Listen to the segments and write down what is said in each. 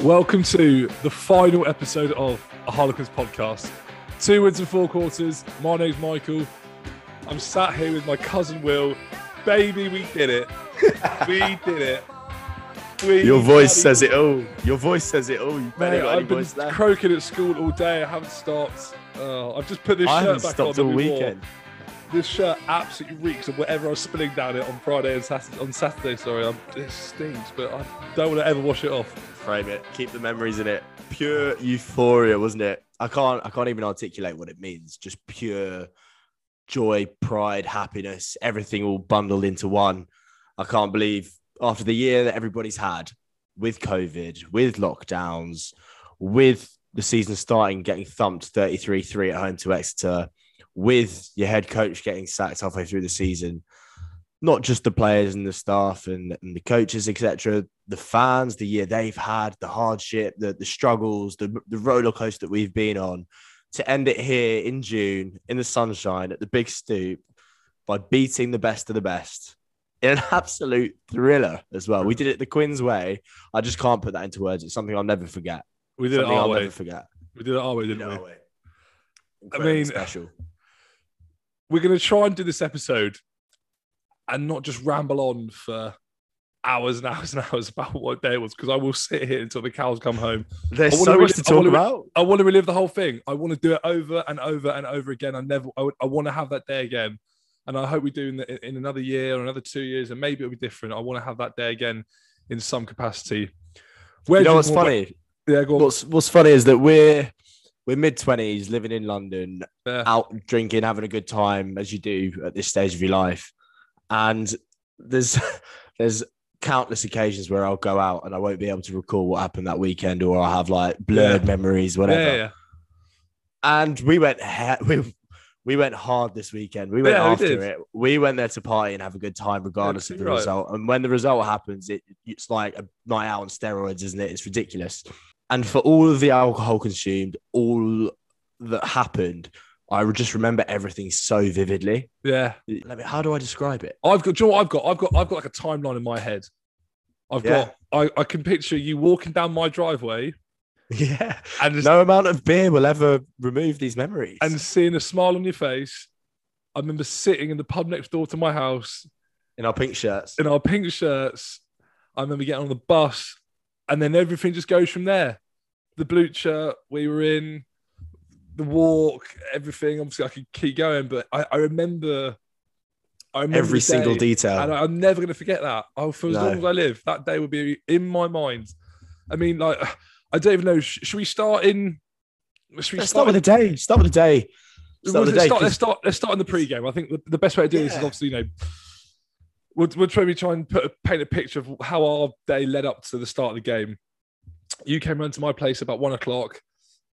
Welcome to the final episode of a Harlequins podcast. Two wins and four quarters. My name's Michael. I'm sat here with my cousin Will. Baby, we did it. we did it. We Your voice bloody- says it all. Your voice says it all. You Mate, barely got any I've been voice left. croaking at school all day. I haven't stopped. Oh, I've just put this I shirt haven't back stopped on. all that we wore. weekend. This shirt absolutely reeks of whatever I was spilling down it on Friday and Saturday. On Saturday, sorry, I'm, it stinks, but I don't want to ever wash it off. Frame it. Keep the memories in it. Pure euphoria, wasn't it? I can't. I can't even articulate what it means. Just pure joy, pride, happiness, everything all bundled into one. I can't believe after the year that everybody's had with COVID, with lockdowns, with the season starting, getting thumped 33-3 at home to Exeter, with your head coach getting sacked halfway through the season. Not just the players and the staff and, and the coaches, etc. The fans, the year they've had, the hardship, the, the struggles, the, the roller coaster that we've been on. To end it here in June in the sunshine at the big stoop by beating the best of the best in an absolute thriller as well. We did it the Quins way. I just can't put that into words. It's something I'll never forget. We did it our I'll way. never forget. We did it our way, didn't we? No way. I mean- special. We're going to try and do this episode and not just ramble on for hours and hours and hours about what day it was because I will sit here until the cows come home. There's I so really- much to talk wanna- about. I want to relive the whole thing. I want to do it over and over and over again. I never. I, I want to have that day again, and I hope we do in, the, in another year or another two years, and maybe it'll be different. I want to have that day again in some capacity. Where You know what's funny? Yeah, go on. What's What's funny is that we're we're mid twenties, living in London, Yeah. out drinking, having a good time as you do at this stage of your life, and there's there's countless occasions where I'll go out and I won't be able to recall what happened that weekend, or I'll have like blurred Yeah. memories, whatever. yeah, yeah. And we went he- we we went hard this weekend. We went Yeah, after did. it. We went there to party and have a good time, regardless of the right. result. And when the result happens, it, it's like a night out on steroids, isn't it? It's ridiculous. And for all of the alcohol consumed, all that happened, I would just remember everything so vividly. yeah. Let me, how do I describe it? I've got. Do you know what I've got? I've got. I've got like a timeline in my head. I've Yeah. got. I, I can picture you walking down my driveway Yeah, and just no amount of beer will ever remove these memories. and seeing a smile on your face. I remember sitting in the pub next door to my house in our pink shirts, in our pink shirts. I remember getting on the bus, and then everything just goes from there. The blue shirt we were in, the walk, everything. Obviously, I could keep going, but I, I remember. I remember every single detail. and I, I'm never going to forget that. Oh, for as No. long as I live, that day will be in my mind. I mean, like, I don't even know. Sh- should we start in? Should we Let's start with the day. Start with the day. Start with the let's, day. start, let's start. Let's start in the pre-game. I think the, the best way to do this is obviously, you know, we'll, we'll try, we try and put a, paint a picture of how our day led up to the start of the game. You came round to my place about one o'clock.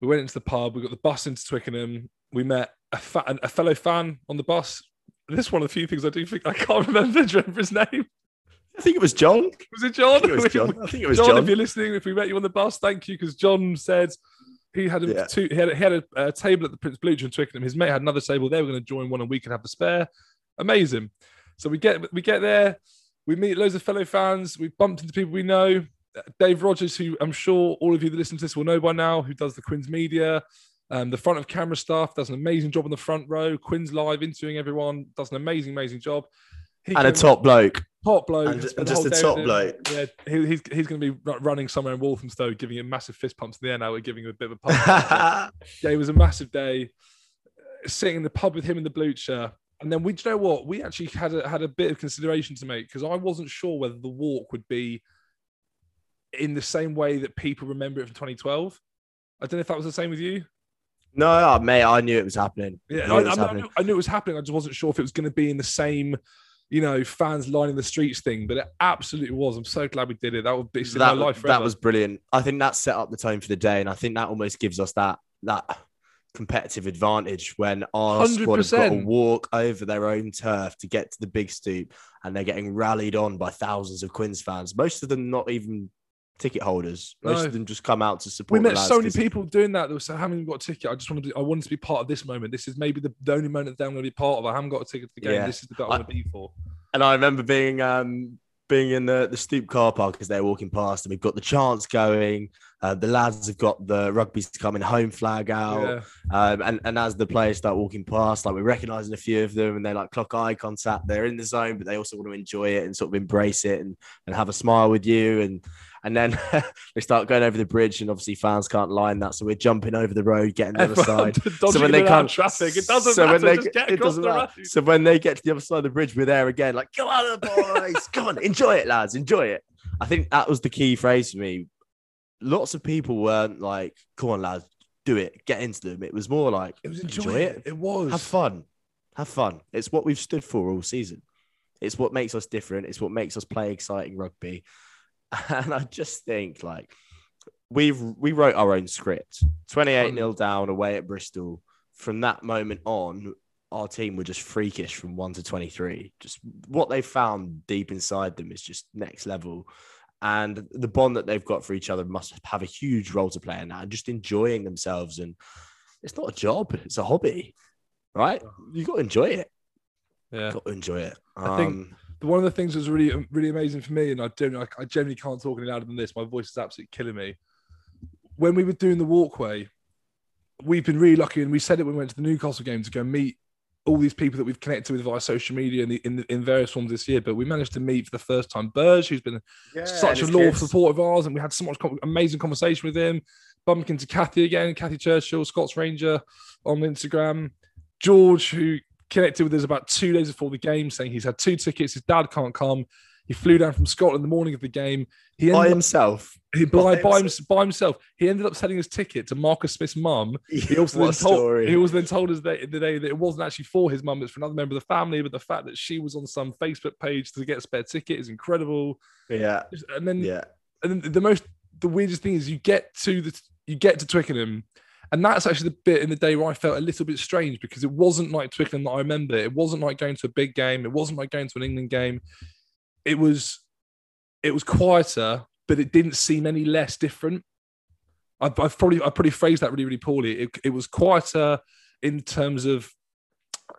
We went into the pub. We got the bus into Twickenham. We met a, fa- a fellow fan on the bus. This is one of the few things I do think I can't remember. Do you remember his name? I think it was John. Was it John? I think it was John. I think it was John, John. if you're listening, if we met you on the bus, thank you. Because John said he had a Yeah. two, he had a, he had a, uh table at the Prince Blucher in Twickenham. His mate had another table. They were going to join one, and we could have the spare. Amazing. So we get we get there. We meet loads of fellow fans. We bumped into people we know. Dave Rogers, who I'm sure all of you that listen to this will know by now, who does the Quins media, um, the front of camera stuff, does an amazing job on the front row. Quins live interviewing everyone, does an amazing, amazing job. He and a top bloke. top bloke, And- spent and just a top bloke. Yeah, he, he's he's going to be running somewhere in Walthamstow, giving him massive fist pumps in the air now. We're giving him a bit of a pump. yeah, it was a massive day. Sitting in the pub with him in the Blucher, and then we, do you know what? We actually had a, had a bit of consideration to make because I wasn't sure whether the walk would be in the same way that people remember it from 2012. I don't know if that was the same with you. no, oh, mate, I knew it was happening. Yeah, I knew I, it was I, happening. knew, I knew it was happening. I just wasn't sure if it was going to be in the same, you know, fans lining the streets thing. But it absolutely was. I'm so glad we did it. That would be in my that, life that was brilliant. I think that set up the tone for the day, and I think that almost gives us that that competitive advantage when our squad have got to walk over their own turf to get to the big stoop, and they're getting rallied on by thousands of Quins fans. Most of them not even ticket holders. Most No. of them just come out to support. we met so many people doing that. That were saying, "I haven't even got a ticket. I just wanted to. I wanted to be part of this moment. This is maybe the, the only moment that I'm going to be part of. I haven't got a ticket to the game. Yeah. This is the bit I I- want to be for." And I remember being um, being in the, the stoop car park as they're walking past, and we've got the chants going. Uh, the lads have got the rugby's coming home flag out, Yeah. um, and and as the players start walking past, like we're recognizing a few of them, and they like clock eye contact. They're in the zone, but they also want to enjoy it and sort of embrace it and and have a smile with you. And and then they start going over the bridge, and obviously fans can't line that, so we're jumping over the road, getting the other side. dodging when they and out of can't traffic, it doesn't so matter. when they just get- get it doesn't matter. road. So when they get to the other side of the bridge, we're there again. Like, come on, boys, come on, enjoy it, lads, enjoy it. I think that was the key phrase for me. Lots of people weren't like, "Come on, lads, do it, get into them." It was more like, It was enjoy enjoy it. it. It was. have fun, have fun. It's what we've stood for all season. It's what makes us different. It's what makes us play exciting rugby. And I just think like we've we wrote our own script. 28 0 down away at Bristol. From that moment on, our team were just freakish from one to 23. Just what they found deep inside them is just next level. And the bond that they've got for each other must have a huge role to play in that. And just enjoying themselves. And it's not a job, it's a hobby, right? You got to enjoy it. Yeah. Got to enjoy it. I think- Um, one of the things that was really, really amazing for me, and I generally, I generally can't talk any louder than this. My voice is absolutely killing me. When we were doing the walkway, we've been really lucky, and we said it when we went to the Newcastle game to go meet all these people that we've connected with via social media in, the, in, in various forms this year. But we managed to meet for the first time Burge, who's been such a loyal support of ours, and we had so much amazing conversation with him. Bumping into Kathy again, Kathy Churchill, Scots Ranger on Instagram. George, who connected with us about two days before the game, saying he's had two tickets. His dad can't come. He flew down from Scotland the morning of the game. He by up, himself. he, by, by by, him, by himself. He ended up selling his ticket to Marcus Smith's mum. He also, then told, story. he also then told us that the day that it wasn't actually for his mum, it's for another member of the family. But the fact that she was on some Facebook page to get a spare ticket is incredible. yeah, And then yeah. and then the most the weirdest thing is you get to the you get to Twickenham, and that's actually the bit in the day where I felt a little bit strange because it wasn't like Twickenham that I remember. It wasn't like going to a big game. It wasn't like going to an England game. It was it was quieter, but it didn't seem any less different. I've, I've probably I probably phrased that really really poorly. It, it was quieter in terms of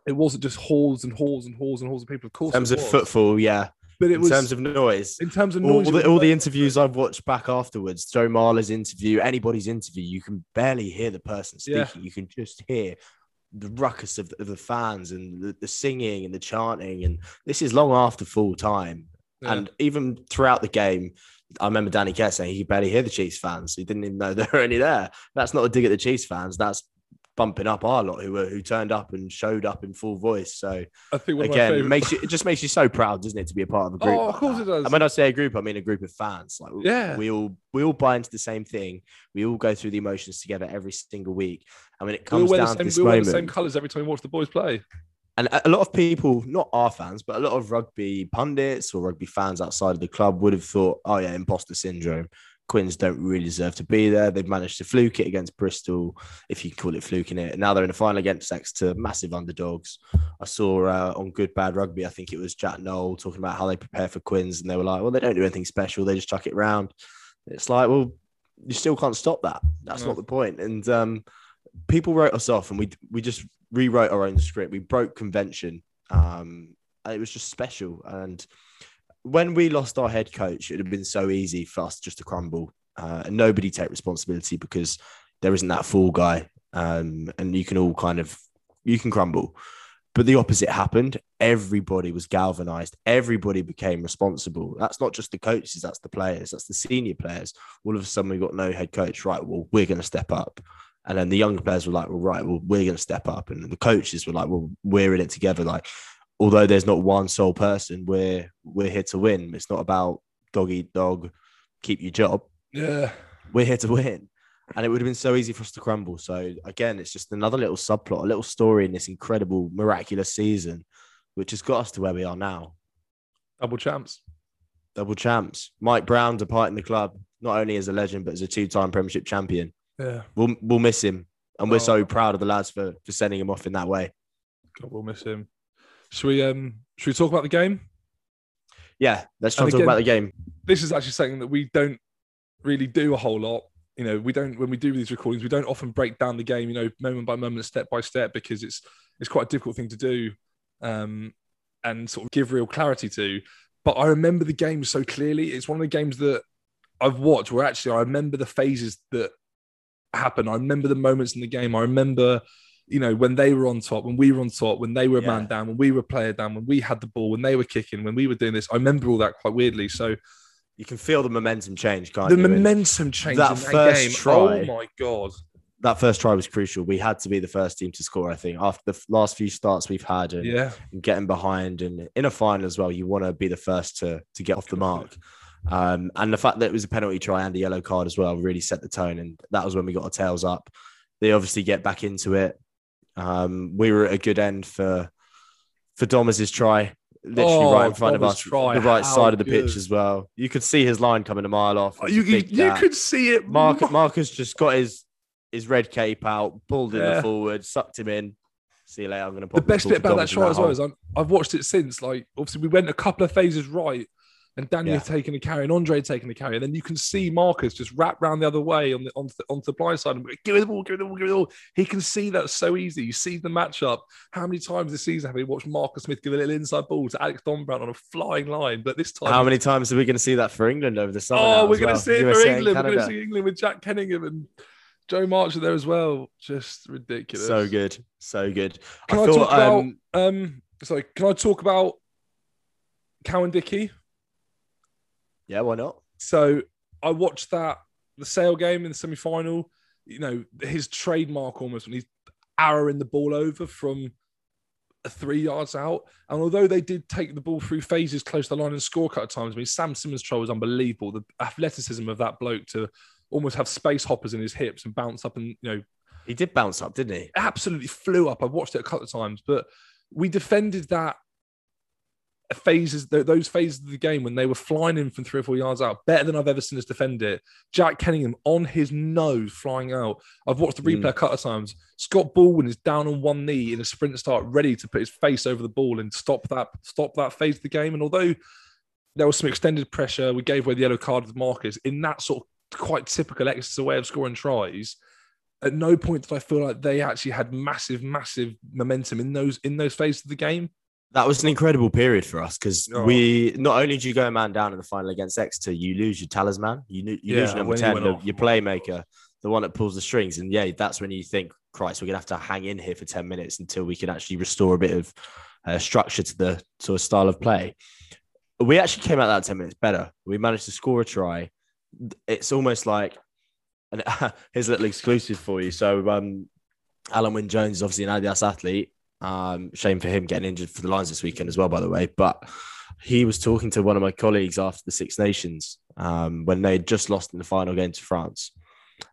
it wasn't just halls and halls and halls and halls of people. Of course, In terms of footfall, yeah. but it in was terms of noise. in terms of all noise. it the, all the interviews I've watched back afterwards, Joe Marler's interview, anybody's interview, you can barely hear the person Yeah. speaking. You can just hear the ruckus of the, of the fans and the, the singing and the chanting. And this is long after full time. Yeah. And even throughout the game, I remember Danny Care saying he could barely hear the Chiefs fans. He didn't even know they were any there. That's not a dig at the Chiefs fans. That's bumping up our lot who were who turned up and showed up in full voice. So I think one of my again, favourite- makes you it just makes you so proud, doesn't it, to be a part of a group? Oh, of course that. it does. And when I say a group, I mean a group of fans. Like Yeah. we all we all buy into the same thing. We all go through the emotions together every single week. And when it we comes the down to same, this we all wear the same colours every time we watch the boys play. And a lot of people, not our fans, but a lot of rugby pundits or rugby fans outside of the club would have thought, oh yeah, imposter syndrome. Quins don't really deserve to be there. They've managed to fluke it against Bristol, if you can call it fluking it. And now they're in the final against Exeter, massive underdogs. I saw uh, on Good Bad Rugby, I think it was Jack Nowell talking about how they prepare for Quins, and they were like, well, they don't do anything special. They just chuck it round. It's like, well, you still can't stop that. That's No. not the point. And um, people wrote us off, and we we just rewrote our own script. We broke convention. Um, it was just special. And when we lost our head coach, it have been so easy for us just to crumble uh, and nobody take responsibility because there isn't that fool guy. Um, and you can all kind of you can crumble. But the opposite happened. Everybody was galvanized. Everybody became responsible. That's not just the coaches, that's the players, that's the senior players. All of a sudden, we got no head coach. Right. Well, we're going to step up. And then the younger players were like, well, right, well, we're going to step up. And the coaches were like, well, we're in it together. Like, although there's not one sole person, we're we're here to win. It's not about dog eat dog, keep your job. Yeah. We're here to win. And it would have been so easy for us to crumble. So again, it's just another little subplot, a little story in this incredible, miraculous season, which has got us to where we are now. Double champs. Double champs. Mike Brown departing the club, not only as a legend, but as a two-time premiership champion. Yeah. We'll we'll miss him. And we're Oh. so proud of the lads for, for sending him off in that way. God, we'll miss him. Should we um should we talk about the game? Yeah, let's try And and talk about the game. This is actually something that we don't really do a whole lot. You know, we don't when we do these recordings, we don't often break down the game, you know, moment by moment, step by step, because it's it's quite a difficult thing to do um and sort of give real clarity to. but I remember the game so clearly. It's one of the games that I've watched where actually I remember the phases that happen. I remember the moments in the game. I remember, you know, when they were on top, when we were on top, when they were Yeah. man down, when we were player down, when we had the ball, when they were kicking, when we were doing this. I remember all that quite weirdly. So You can feel the momentum change, can't the you? And momentum change that in that first game. Oh try- Oh my god! that first try was crucial. We had to be the first team to score, I think, after the last few starts we've had and, Yeah, and getting behind. And in a final as well, you want to be the first to, to get off the mark. Um, and the fact that it was a penalty try and a yellow card as well really set the tone. And that was when we got our tails up. They obviously get back into it. Um, we were at a good end for for Thomas's try, literally Oh, right in front of us, try, the right how side of the good. pitch as well. You could see his line coming a mile off. It you, you, you could see it. Mark, Marcus just got his his red cape out, pulled in Yeah. the forward, sucked him in. See you later. I'm going to pop the best bit about that try as well is I'm, I've watched it since. Like, obviously, we went a couple of phases right, and Daniel Yeah. taking the carry and Andre taking the carry, and then you can see Marcus just wrap round the other way on the onto the, onto the blind side and go, give it the ball, give it the ball, give it the ball. He can see that so easy. You see the matchup. How many times this season have we watched Marcus Smith give a little inside ball to Alex Dombrandt on a flying line? But this time, How many times are we going to see that for England over the summer? Oh, we're going to well? see it USA for England. We're going to see England with Jack Kenningham and Joe Marchant there as well. Just ridiculous. So good, so good. Can I, thought, talk about? um, Um, sorry, can I talk about Cowan-Dickie? Yeah, why not? So I watched that the sale game in the semi final. You know his trademark almost when he's arrowing the ball over from three yards out. And although they did take the ball through phases close to the line and score cut at times, I mean Sam Simmons' try was unbelievable. The athleticism of that bloke to almost have space hoppers in his hips and bounce up and you know He did bounce up, didn't he? absolutely flew up. I've watched it a couple of times, but we defended that phases, those phases of the game when they were flying in from three or four yards out, better than I've ever seen us defend it. Jack Kenningham on his nose flying out. I've watched the replay Mm. a couple of times. Scott Baldwin is down on one knee in a sprint start, ready to put his face over the ball and stop that stop that phase of the game. And although there was some extended pressure, we gave away the yellow card with Marcus in that sort of quite typical Exeter way of scoring tries at no point did I feel like they actually had massive, massive momentum in those in those phases of the game. That was an incredible period for us because Oh. we not only do you go a man down in the final against Exeter, you lose your talisman, you, you Yeah, lose your number 10, the- your playmaker, the one that pulls the strings. And yeah, that's when you think, Christ, we're going to have to hang in here for 10 minutes until we can actually restore a bit of uh, structure to the sort of style of play. We actually came out that 10 minutes better. We managed to score a try. It's almost like, and here's a little exclusive for you. So, um, Alun Wyn Jones is obviously an Adidas athlete. Um, shame for him getting injured for the Lions this weekend as well, by the way. But he was talking to one of my colleagues after the Six Nations um, when they had just lost in the final game to France.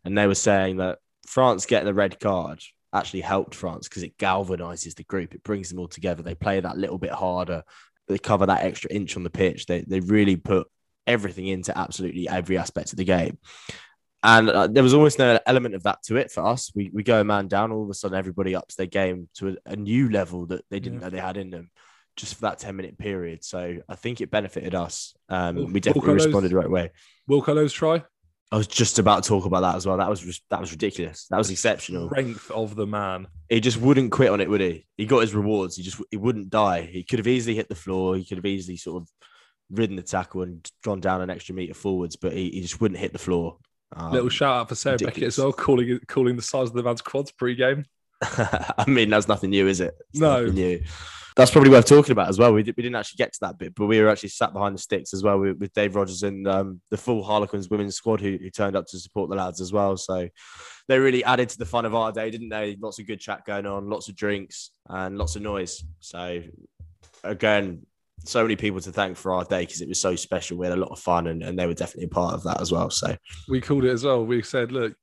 And they were saying that France getting the red card actually helped France because it galvanizes the group. It brings them all together. They play that little bit harder. They cover that extra inch on the pitch. They, they really put everything into absolutely every aspect of the game. And uh, there was almost no element of that to it for us. We, we go a man down, all of a sudden everybody ups their game to a, a new level that they didn't Yeah. know they had in them just for that 10 minute period. So I think it benefited us. Um, we definitely responded the right way. Wilco Louw's try, I was just about to talk about that as well. That was that was ridiculous. That was exceptional. strength of the man. He just wouldn't quit on it, would he? He got his rewards. He just he wouldn't die. He could have easily hit the floor. He could have easily sort of ridden the tackle and gone down an extra meter forwards, but he, he just wouldn't hit the floor. Um, Little shout out for Sarah Beckett as well, calling calling the size of the man's quads pre-game. I mean, that's nothing new, is it? It's No. new. That's probably worth talking about as well. We, did, we didn't actually get to that bit, but we were actually sat behind the sticks as well with, with Dave Rogers and um, the full Harlequins women's squad who, who turned up to support the lads as well. So they really added to the fun of our day, didn't they? Lots of good chat going on, lots of drinks, and lots of noise. So again, so many people to thank for our day because it was so special. We had a lot of fun, and, and they were definitely a part of that as well. So We called it as well. We said, look,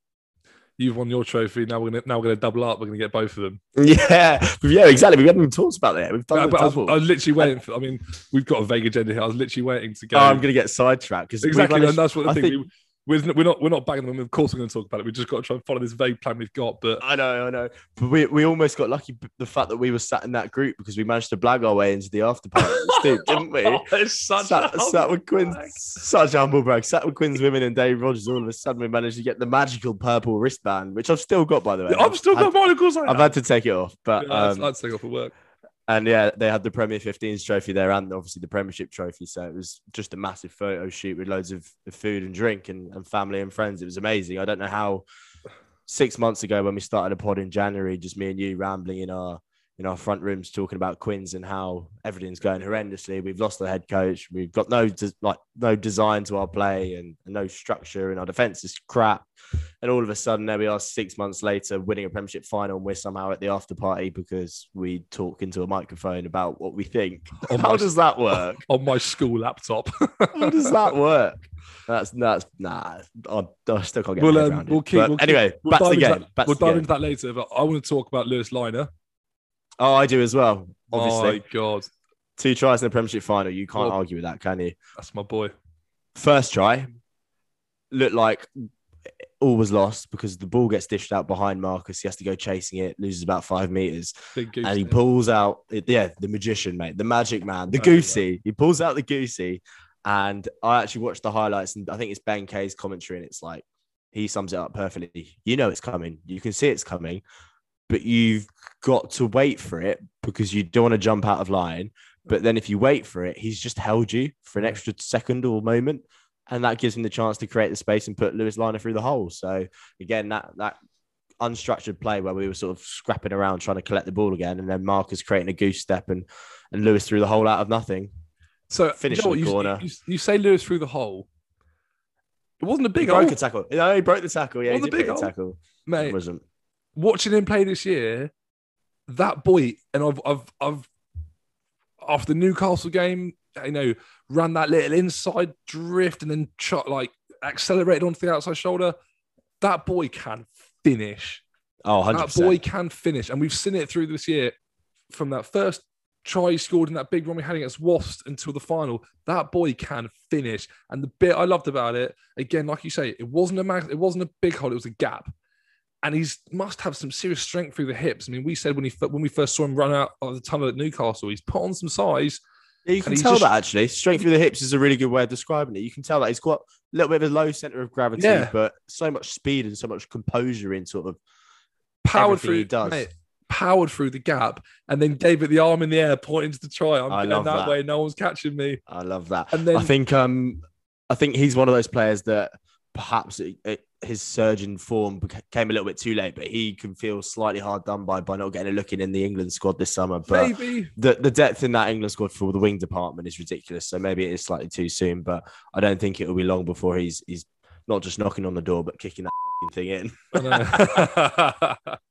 you've won your trophy. Now we're gonna now we're gonna double up. We're gonna get both of them. yeah, yeah, exactly. We haven't even talked about that. We've done but I, was. I was literally waiting for. I mean, we've got a vague agenda here. I was literally waiting to go. Oh, I'm going to get sidetracked because exactly, and that's what the I thing. think- we, we're, we're not we're not bagging them. Of course, we're going to talk about it. We've just got to try and follow this vague plan we've got. But I know, I know. But we, we almost got lucky the fact that we were sat in that group because we managed to blag our way into the after party, didn't we? it's such Sat, sat with Quins, such a humble brag. Sat with Quins women and Dave Rogers. All of a sudden, we managed to get the magical purple wristband, which I've still got, by the way. I've still I've, got mine. Of course, I I've had to take it off, but Yeah, um, I'd take off at work. And yeah, they had the Premier 15s trophy there and obviously the Premiership trophy. So it was just a massive photo shoot with loads of, food and drink and, and family and friends. It was amazing. I don't know how six months ago when we started a pod in January, just me and you rambling in our in our front rooms talking about Quins and how everything's going horrendously. We've lost the head coach. We've got no de- like no design to our play and, and no structure, and our defense is crap. And all of a sudden, there we are, six months later, winning a Premiership final, and we're somehow at the after party because we talk into a microphone about what we think. On how my- does that work? on my school laptop. how does that work? That's that's nah. I, I still can't get We'll, um, around we'll it. keep- But we'll keep- anyway, We'll back to the game. that- Back we'll dive game. into that later, but I want to talk about Louis Lynagh. Oh, I do as well. Oh Obviously, my god, two tries in the Premiership final. You can't Well- argue with that, can you? that's my boy. First try looked like all was lost because the ball gets dished out behind Marcus. He has to go chasing it, loses about five meters, and he pulls out. Yeah, the magician, mate, the magic man, the man. goosey. He pulls out the goosey, and I actually watched the highlights, and I think it's Ben Kay's commentary, and it's like he sums it up perfectly. You know it's coming. You can see it's coming, but you've got to wait for it because you don't want to jump out of line. But then if you wait for it, he's just held you for an extra second or moment. And that gives him the chance to create the space and put Louis Lynagh through the hole. So again, that that unstructured play where we were sort of scrapping around trying to collect the ball again, and then Marcus creating a goose step and and Louis through the hole out of nothing. so finish you, know the you- corner. You, you say Louis through the hole. It wasn't a big He broke hole, a tackle. No, he broke the tackle. Yeah, he Wasn't did a big break hole. tackle. It mate. wasn't. Watching him play this year, that boy, and I've, I've, I've, after the Newcastle game, you know, ran that little inside drift and then shot like accelerated onto the outside shoulder. That boy can finish. Oh, 100%. That boy can finish, and we've seen it through this year from that first try he scored in that big run we had against Wasps until the final. That boy can finish, and the bit I loved about it, again, like you say, it wasn't a mag- it wasn't a big hole, it was a gap, and he's must have some serious strength through the hips. I mean, we said when he when we first saw him run out of the tunnel at Newcastle, he's put on some size. Yeah, you can tell just- that actually. Strength through the hips is a really good way of describing it. You can tell that he's got a little bit of a low center of gravity, Yeah. but so much speed and so much composure in sort of Powered through, he does. mate, powered through the gap, and then gave it the arm in the air, pointing to the try. I'm I going love that, that. way. No one's catching me. I love that. And then I think um I think he's one of those players that perhaps it, it, his surge in form came a little bit too late, but he can feel slightly hard done by by not getting a look in in the England squad this summer. But maybe the, the depth in that England squad for the wing department is ridiculous. So maybe it is slightly too soon, but I don't think it will be long before he's he's not just knocking on the door, but kicking that thing in.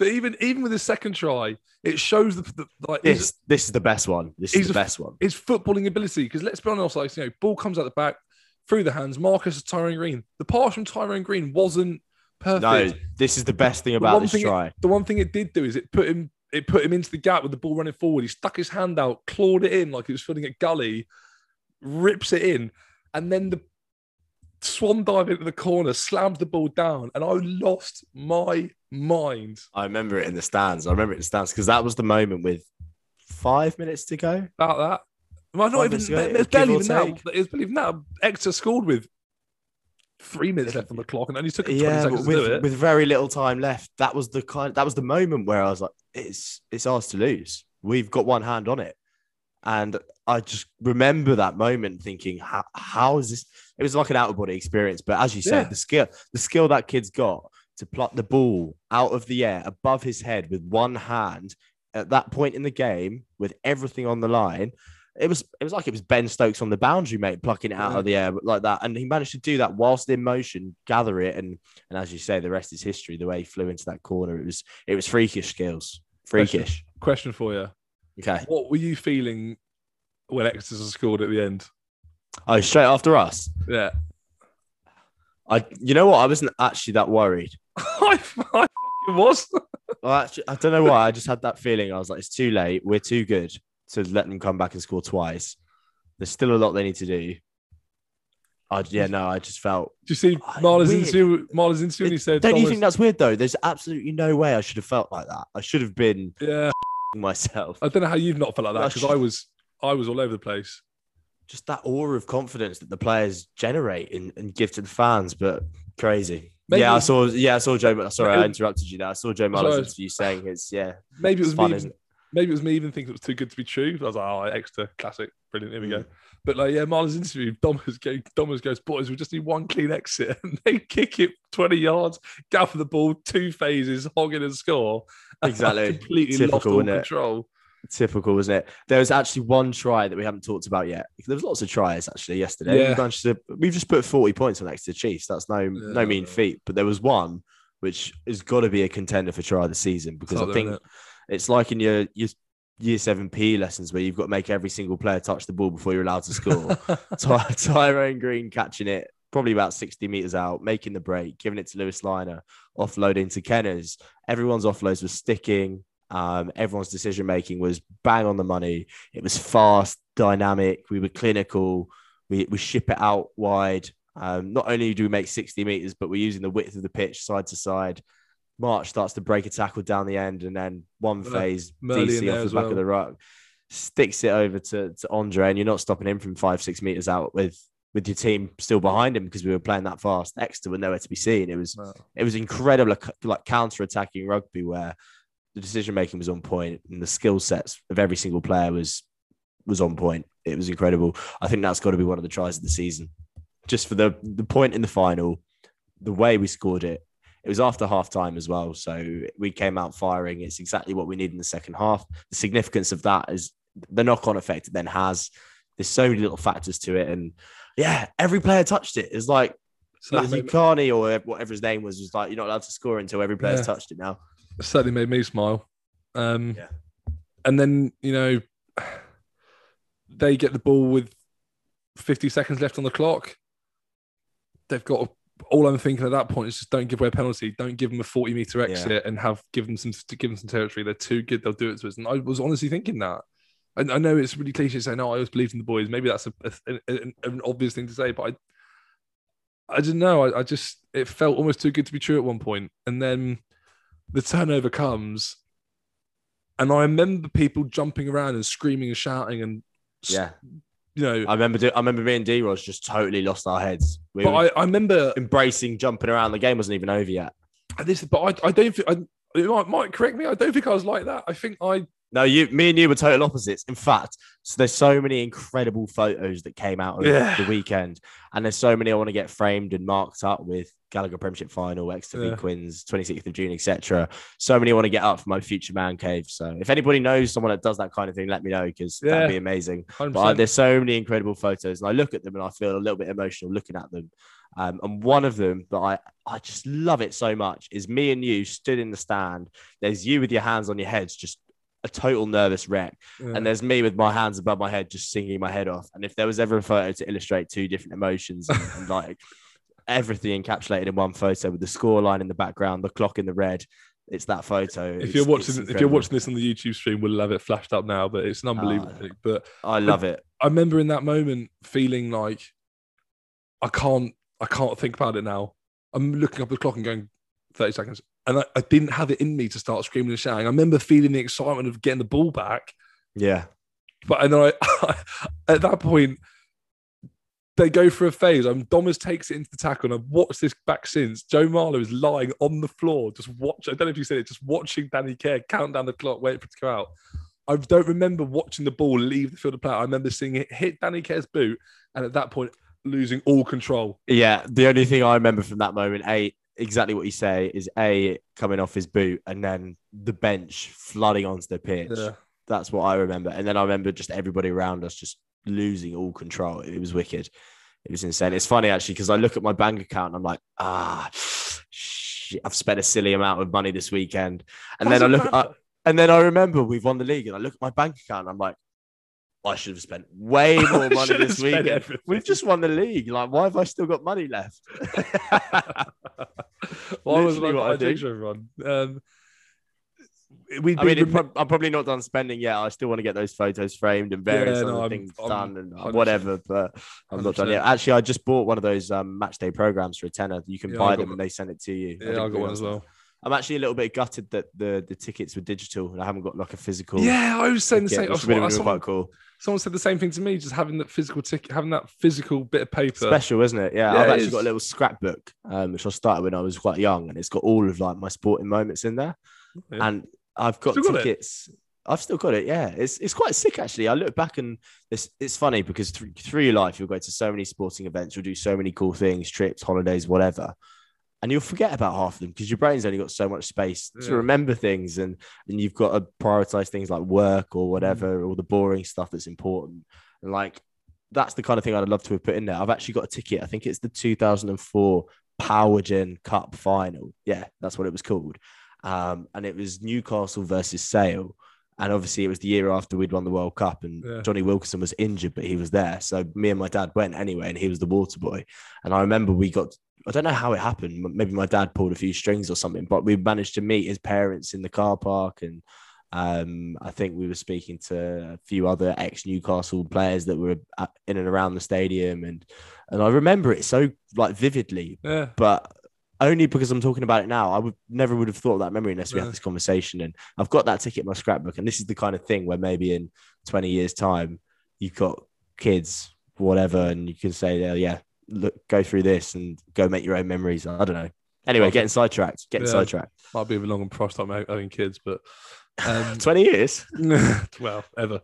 But even even with his second try, it shows the, the like This this is the best one. This is the best one. his footballing ability. Because let's be honest, like you know, ball comes out the back through the hands. Marcus to Tyrone Green. The pass from Tyrone Green wasn't perfect. No, this is the best thing about this thing it- try. the one thing it did do is it put him it put him into the gap with the ball running forward. He stuck his hand out, clawed it in like he was filling a gully, rips it in, and then the swan dive into the corner, slams the ball down, and I lost my mind I remember it in the stands. I remember it in the stands because that was the moment with five minutes to go. about that. Well, not even minutes ago, it was give barely even that. take. It was barely even that. Exeter scored with three minutes left on the clock, and only took 20 Yeah, seconds but to do with, it. with very little time left, that was the kind. That was the moment where I was like, "It's it's ours to lose. We've got one hand on it." And I just remember that moment, thinking, "How, how is this?" It was like an out of body experience. But as you said, Yeah. the skill, the skill that kid's got to pluck the ball out of the air above his head with one hand at that point in the game, with everything on the line. It was it was like it was Ben Stokes on the boundary, mate, plucking it out Yeah. of the air like that, and he managed to do that whilst in motion, gather it, and and as you say, the rest is history. The way he flew into that corner, it was it was freakish skills, freakish. Question for you: Okay. What were you feeling when Exeter scored at the end? Oh, straight after us. Yeah, I, you know what? I wasn't actually that worried. I, I was. Well, actually, I don't know why. I just had that feeling. I was like, it's too late. We're too good to let them come back and score twice. There's still a lot they need to do. I, yeah, no, I just felt. Do you see Marler's interview? Marler's interview, and he said, Don't you think that's weird though? There's absolutely no way I should have felt like that. I should have been Yeah, myself. I don't know how you've not felt like that because sh- I was, I was all over the place. just that aura of confidence that the players generate and, and give to the fans, but crazy. Maybe- yeah, I saw. Yeah, I saw Joe. Sorry, I interrupted you there. I saw Joe. Muller's interview saying it's yeah. Maybe it was fun, me. It? maybe it was me even thinking it was too good to be true. I was like, oh, extra classic, brilliant. Here we go. Mm. But like, yeah, Marlon's interview, Domers goes, Domers goes, boys, we just need one clean exit, and they kick it twenty yards, gather the ball, two phases, hog it and score. And Exactly. completely Typical, lost all control. Typical, wasn't it? There was actually one try that we haven't talked about yet. There was lots of tries actually yesterday. Yeah. We managed to, we've just put 40 points on to Chiefs. That's no no mean feat. But there was one which has got to be a contender for try of the season because I think innit? It's like in your your year seven P lessons where you've got to make every single player touch the ball before you're allowed to score. Ty- Tyrone Green catching it probably about 60 meters out, making the break, giving it to Louis Lynagh, offloading to Kenners. Everyone's offloads were sticking. Um, everyone's decision making was bang on the money. It was fast, dynamic. We were clinical. We, we ship it out wide. Um, not only do we make 60 meters, but we're using the width of the pitch side to side. March starts to break a tackle down the end, and then one phase DC off the back well. of the ruck sticks it over to, to Andre, and you're not stopping him from five, six meters out with with your team still behind him because we were playing that fast. Exeter were nowhere to be seen. It was No. it was incredible, like, like counter attacking rugby where the decision making was on point and the skill sets of every single player was was on point. It was incredible. I think that's got to be one of the tries of the season. Just for the the point in the final, the way we scored it. It was after half time as well. So we came out firing. It's exactly what we need in the second half. The significance of that is the knock on effect it then has. There's so many little factors to it. And yeah, every player touched it. It's like Certainly Matthew made, Carney or whatever his name was, was like, you're not allowed to score until every player's Yeah. touched it now. It certainly made me smile. Um, Yeah. And then, you know, they get the ball with 50 seconds left on the clock. They've got all I'm thinking at that point is just don't give away a penalty. Don't give them a 40 meter exit and have give them some to give them some territory. They're too good. They'll do it to us. And I was honestly thinking that. I, I know it's really cliche to say, no, I always believed in the boys. Maybe that's a, a- an, an obvious thing to say, but I, I didn't know. I, I just, it felt almost too good to be true at one point. And then the turnover comes, and I remember people jumping around and screaming and shouting and, Yeah. You know, I remember do- I remember me and D Ros just totally lost our heads. We but I, I remember embracing jumping around. The game wasn't even over yet. this, but I, I don't think, I, it might, might correct me. I don't think I was like that. I think I, No, you, me and you were total opposites. In fact, so there's so many incredible photos that came out of Yeah. the weekend, and there's so many I want to get framed and marked up with Gallagher Premiership Final, Exeter Yeah. v Quins, 26th of June, etc. So many I want to get up for my future man cave. So if anybody knows someone that does that kind of thing, let me know because Yeah. that'd be amazing. 100%. But I- there's so many incredible photos, and I look at them and I feel a little bit emotional looking at them. Um, and one of them that I, I just love it so much is me and you stood in the stand. There's you with your hands on your heads, just a total nervous wreck. Yeah. And there's me with my hands above my head, just singing my head off. And if there was ever a photo to illustrate two different emotions and, and like everything encapsulated in one photo with the score line in the background, the clock in the red, it's that photo. if It's- you're watching, if you're watching this on the YouTube stream, we'll have it flashed up now. But it's an unbelievable Ah. thing. But I love it. I remember in that moment feeling like I can't I can't think about it now. I'm looking up the clock and going 30 seconds. And I, I didn't have it in me to start screaming and shouting. I remember feeling the excitement of getting the ball back. Yeah. But and then I at that point they go for a phase. Um, Domus takes it into the tackle, and I've watched this back since. Joe Marler is lying on the floor, just watch. I don't know if you said it, just watching Danny Care count down the clock, waiting for it to come out. I don't remember watching the ball leave the field of play. I remember seeing it hit Danny Care's boot, and at that point, losing all control. Yeah, the only thing I remember from that moment, a exactly what you say, is a coming off his boot and then the bench flooding onto the pitch. Yeah. That's what I remember, and then I remember just everybody around us just losing all control. It was wicked. It was insane. It's funny actually because I look at my bank account and I'm like, ah, shit, I've spent a silly amount of money this weekend, and then I look, I, and then I remember we've won the league, and I look at my bank account and I'm like. I should have spent way more money this weekend. everything. We've just won the league. Like, why have I still got money left? Why was Literally I what I I do. do everyone? Um, we'd I mean, been it prob- I'm probably not done spending yet. I still want to get those photos framed and various Yeah, other I'm- things I'm done and 100%. whatever, but I'm not done 100%. yet. Actually, I just bought one of those um, match day programs for a tenner. You can Yeah, buy them and they send it to you. yeah, didn't I got one as well. I'm actually a little bit gutted that the, the tickets were digital and I haven't got like a physical. Yeah, I was saying the same. which I would have thought- been someone, quite cool. someone said the same thing to me. Just having that physical ticket, having that physical bit of paper. Special, isn't it? Yeah, Yeah, I've it actually is. got a little scrapbook, um, which I started when I was quite young, and it's got all of like my sporting moments in there. Yeah. And I've got Still got tickets. I've still got it. Yeah, it's it's quite sick actually. I look back and it's it's funny because through, through your life you'll go to so many sporting events, you'll do so many cool things, trips, holidays, whatever, and you'll forget about half of them because your brain's only got so much space Yeah. to remember things, and and you've got to prioritize things like work or whatever, or the boring stuff that's important, and like that's the kind of thing I'd love to have put in there. I've actually got a ticket. I think it's the 2004 Powergen Cup final. Yeah, that's what it was called. Um, and it was Newcastle versus Sale. And obviously, it was the year after we'd won the World Cup, and Yeah. Jonny Wilkinson was injured, but he was there. So me and my dad went anyway, and he was the water boy. And I remember we got, I don't know how it happened. Maybe my dad pulled a few strings or something, but we managed to meet his parents in the car park. And um, I think we were speaking to a few other ex Newcastle players that were in and around the stadium. And, and I remember it so like vividly, Yeah. but only because I'm talking about it now. I would never would have thought of that memory unless we Yeah. had this conversation. And I've got that ticket in my scrapbook. And this is the kind of thing where maybe in 20 years' time, you've got kids, whatever, and you can say, oh, yeah, look, go through this and go make your own memories. I don't know. Anyway, Well, getting sidetracked, getting yeah. sidetracked. Might be a long and prostate having having kids, but um, 20 years. well, ever. Um,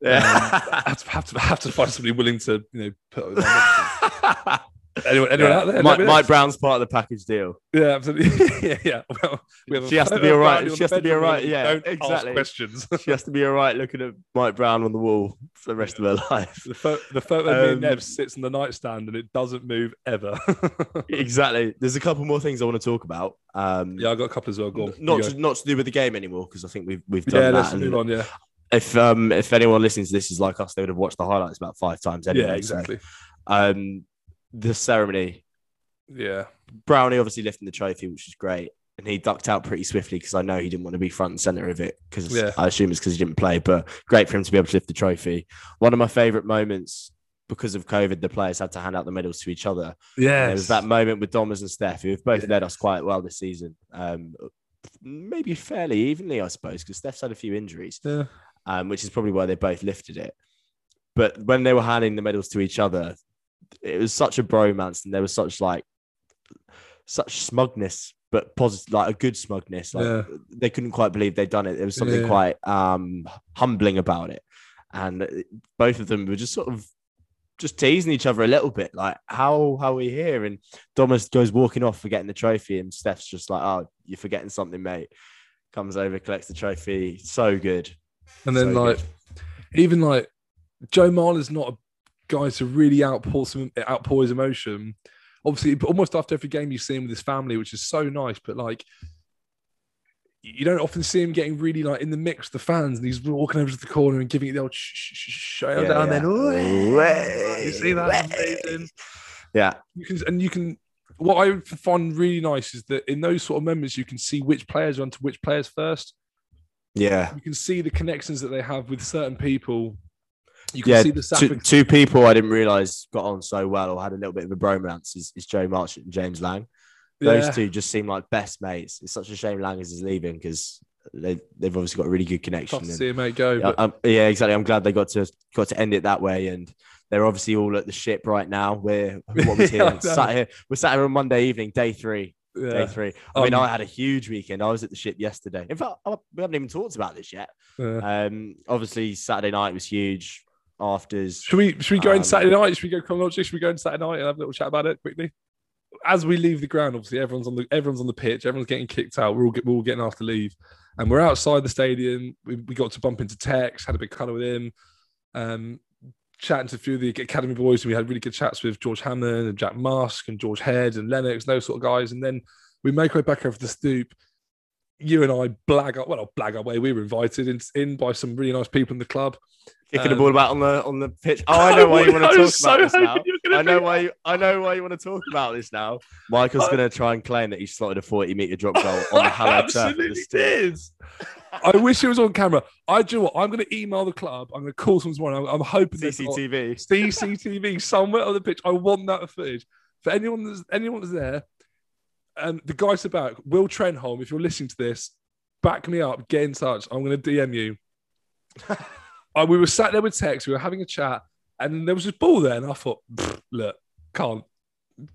Yeah. I have to, have to have to find somebody willing to you know put anyone anyone out there? Mike, Let me know. Mike Brown's part of the package deal. Yeah, absolutely. yeah, yeah. Well, we She has to be all right. She has to be all right. Yeah, Don't exactly. ask questions. She has to be all right looking at Mike Brown on the wall for the rest of her life. the, pho- the photo of me and Um, Nev sits on the nightstand and it doesn't move ever. Exactly. There's a couple more things I want to talk about. Um, yeah, I got a couple as well. Go on. not go. to, not to do with the game anymore because I think we've we've done yeah, that. let's move on. Yeah, If um if anyone listening to this is like us, they would have watched the highlights about five times anyway. yeah, so, exactly. um, the ceremony, Yeah, Brownie obviously lifting the trophy, which was great, and he ducked out pretty swiftly because I know he didn't want to be front and center of it because Yeah. I assume it's because he didn't play. But great for him to be able to lift the trophy. One of my favorite moments. Because of COVID, the players had to hand out the medals to each other. yeah. There was that moment with Dommers and Steph, who have both led us quite well this season. Um, maybe fairly evenly, I suppose, because Steph's had a few injuries, Yeah, um, which is probably why they both lifted it. But when they were handing the medals to each other, it was such a bromance, and there was such like such smugness, but positive, like a good smugness. Like Yeah. they couldn't quite believe they'd done it. There was something Yeah. quite um, humbling about it, and both of them were just sort of just teasing each other a little bit, like how how are we here? And Thomas goes walking off forgetting the trophy, and Steph's just like, "Oh, you're forgetting something, mate." Comes over, collects the trophy. So good. and then So like good. even like Joe Marler's not a guy to really outpour some outpour his emotion. Obviously, almost after every game you see him with his family, which is so nice. But like, you don't often see him getting really like in the mix with the fans, and he's walking over to the corner and giving it the old sh- sh- sh- show Yeah, down. yeah. Then you see that. Yeah, You can and you can. What I find really nice is that in those sort of moments, you can see which players are onto which players first. yeah, You can see the connections that they have with certain people. You can yeah. see the Two, two people I didn't realize got on so well or had a little bit of a bromance is, is Joe Marchant and James Lang. Those Yeah. two just seem like best mates. It's such a shame Lang is leaving because they they've obviously got a really good connection. Tough to and- see a mate go. Yeah, but- um, yeah, exactly. I'm glad they got to got to end it that way, and they're obviously all at the ship right now. We're what was here, sat here. We're sat here on Monday evening, day three. yeah. Day three. I mean, Um, I had a huge weekend. I was at the ship yesterday. In fact, I, we haven't even talked about this yet. Yeah. Um, obviously Saturday night was huge. Afters. Should we should we go in Um, Saturday night? Should we go chronologically? Should we go in Saturday night and have a little chat about it quickly? As we leave the ground, obviously everyone's on the everyone's on the pitch, everyone's getting kicked out. We're all get, we're all getting asked to leave, and we're outside the stadium. We, we got to bump into Tex, had a big cuddle with him, um, chatting to a few of the academy boys. And we had really good chats with George Hammond and Jack Musk and George Head and Lennox, those sort of guys. And then we make our way back over the stoop. You and I blag up, well, not blag our way. We were invited in, in by some really nice people in the club. Kicking the um, ball about on the on the pitch. Oh, I know why you want to was talk about this now. hoping you were gonna I know why you, I know why you want to talk about this now. Michael's going to try and claim that he slotted a 40 meter drop goal on the hallowed turf. of absolutely did. I wish it was on camera. I do what I'm going to email the club. I'm going to call someone tomorrow. I'm, I'm hoping they've CCTV. CCTV somewhere on the pitch. I want that footage for anyone that's anyone that's there. And the guys about Will Trenholm. If you're listening to this, back me up. Get in touch. I'm going to DM you. I, we were sat there with Tex. We were having a chat, and there was this ball there, and I thought, look, can't.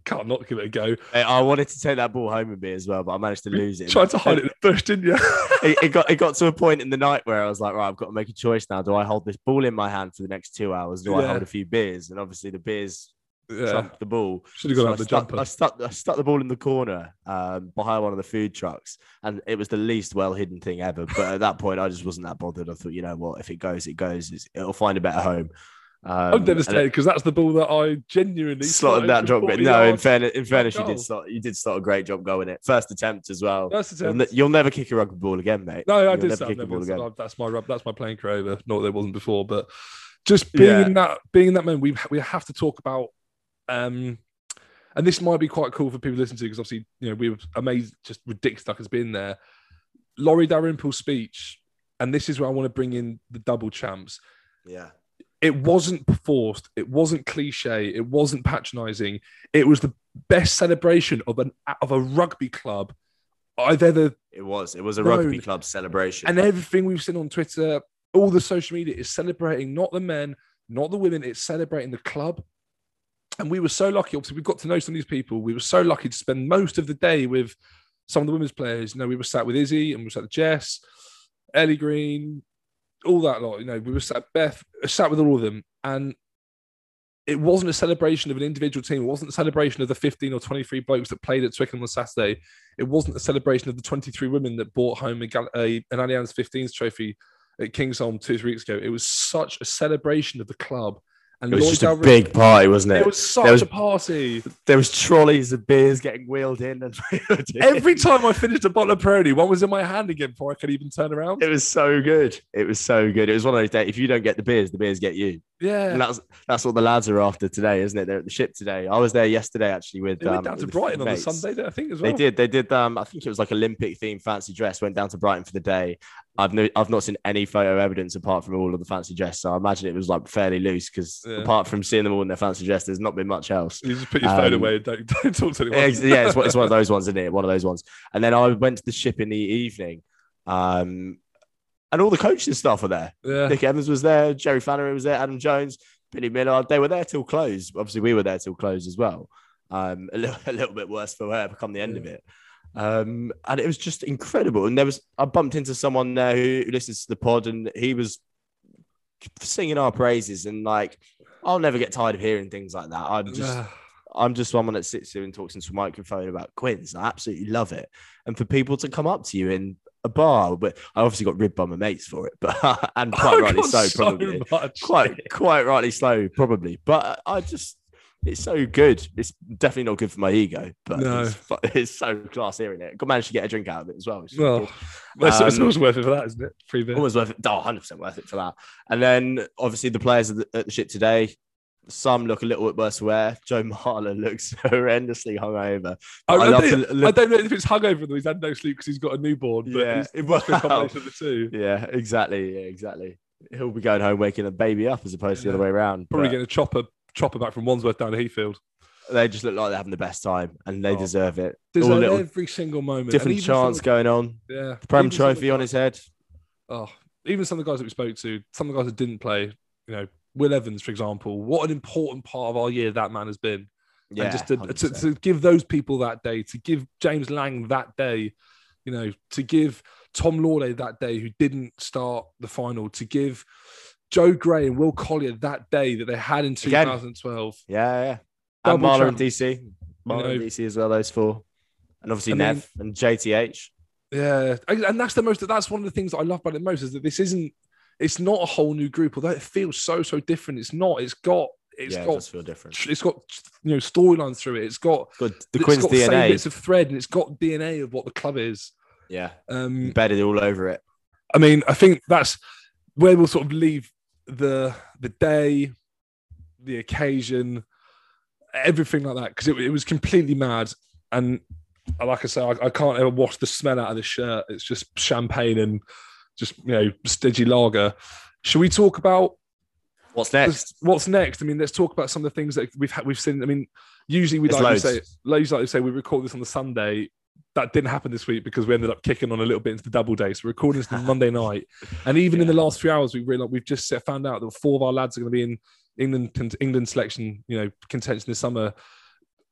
Can't not give it a go. Hey, I wanted to take that ball home with me as well, but I managed to lose it. Tried to hide it in the bush, didn't you? it, it got it got to a point in the night where I was like, right, I've got to make a choice now. Do I hold this ball in my hand for the next two hours? Do I hold a few beers? And obviously the beers yeah. the ball. Should have gone So out I the stuck, jumper. I stuck I stuck the ball in the corner um, behind one of the food trucks, and it was the least well hidden thing ever. But at that point, I just wasn't that bothered. I thought, you know what, if it goes, it goes. It's, it'll find a better home. Um, I'm devastated because that's the ball that I genuinely Slotted that drop. 40 No, in fairness, in fairness, you did start. You did slot a great job going it. First attempt as well. You'll, attempt. ne- you'll never kick a rugby ball again, mate. No, I You'll did never kick a ball again. "Oh, that's my rub- that's my playing career over. Not that it wasn't before, but just being Yeah. in that being in that moment, we we have to talk about um and this might be quite cool for people to listen to because obviously, you know, we were amazed, just ridiculous like it's been there. Laurie Dalrymple's speech, and this is where I want to bring in the double champs. Yeah. It wasn't forced, it wasn't cliche, it wasn't patronizing. It was the best celebration of an of a rugby club I've ever It was. It was a No. rugby club celebration. and everything we've seen on Twitter, all the social media is celebrating not the men, not the women, it's celebrating the club. And we were so lucky. Obviously, we got to know some of these people. We were so lucky to spend most of the day with some of the women's players. You know, we were sat with Izzy and we were sat with Jess, Ellie Green, all that lot. You know, we were sat Beth, uh, sat with all of them. And it wasn't a celebration of an individual team. It wasn't a celebration of the 15 or 23 blokes that played at Twickenham on Saturday. It wasn't a celebration of the 23 women that brought home a, a, an Allianz 15s trophy at Kingsholm two, three weeks ago. It was such a celebration of the club. And it was Lloyd just a big party, wasn't it? It was such There was- a party. there was trolleys of beers getting wheeled in, and Every time I finished a bottle of Peroni, one was in my hand again before I could even turn around. it was so good. It was so good. It was one of those days. If you don't get the beers, the beers get you. Yeah. And that's that's what the lads are after today, isn't it? They're at the ship today. I was there yesterday actually with. They went um, down to Brighton on the. Sunday, I think, as well. They did. They did. Um, I think it was like Olympic themed fancy dress. Went down to Brighton for the day. I've no, I've not seen any photo evidence apart from all of the fancy dress. So I imagine it was like fairly loose because Yeah. apart from seeing them all in their fancy dress, there's not been much else. You just put your phone Um, away and don't, don't talk to anyone. Yeah, it's, one- it's one of those ones, isn't it? One of those ones. And then I went to the ship in the evening, um, and all the coaching staff were there. yeah. Nick Evans was there, Jerry Flannery was there, Adam Jones, Billy Millard. They were there till close. Obviously, we were there till close as well. Um, a little, a little bit worse for her come the end of it. Um, and it was just incredible. And there was, I bumped into someone there who, who listens to the pod, and he was singing our praises. And like, I'll never get tired of hearing things like that. I'm just, I'm just someone that sits here and talks into a microphone about Quins. I absolutely love it. And for people to come up to you in a bar, but I obviously got ribbed by my mates for it, but and quite I rightly so, probably. much. Quite, quite rightly so, probably. But I just, it's so good. It's definitely not good for my ego, but No. it's, it's so class hearing it. Got managed to get a drink out of it as well. which is Well, good. it's, Um, worth it for that, isn't it? Free beer. almost worth it. Oh, 100% worth it for that. And then obviously the players at the, at the ship today, some look a little bit worse wear. Joe Marler looks horrendously hungover. I, I I don't, to look- I don't know if it's hungover though. He's had no sleep because he's got a newborn, but Yeah, it must be a combination of the two. Yeah, exactly. Yeah, exactly. He'll be going home waking a baby up as opposed to the other way around. Probably But getting a chopper chopper back from Wandsworth down to Heathfield. they just look like they're having the best time and they Oh. deserve it. There's All a- little every single moment. Different chants going on. Yeah. Prem the trophy on his head. Oh, even some of the guys that we spoke to, some of the guys that didn't play, you know, Will Evans, for example, what an important part of our year that man has been. Yeah, and just to, to, to give those people that day, to give James Lang that day, you know, to give Tom Lawday that day who didn't start the final, to give Joe Gray and Will Collier that day that they had in Again. 2012. yeah, yeah. Double And Marler and. DC. Marler and know. DC as well, those four. And obviously I mean- Nev and JTH. Yeah, and and that's the most. That's one of the things that I love about it most is that this isn't. It's not a whole new group, although it feels so so different. It's not. It's got. It's yeah, it got. does feel different. It's got you know storylines through it. It's got Good. The it's Quins got the same DNA. bits of thread, and it's got DNA of what the club is. Yeah, Um, embedded all over it. I mean, I think that's where we'll sort of leave the the day, the occasion, everything like that, because it, it was completely mad. And like I say, I, I can't ever wash the smell out of this shirt. It's just champagne and just you know stodgy lager. Should we talk about What's next? what's next? I mean, let's talk about some of the things that we've had, we've seen. I mean, usually we like to say, loads. like to say we record this on the Sunday. That didn't happen this week because we ended up kicking on a little bit into the double day. So we're recording this on Monday night, and even in the last few hours, we realized we've just found out that four of our lads are going to be in England England selection, you know, contention this summer.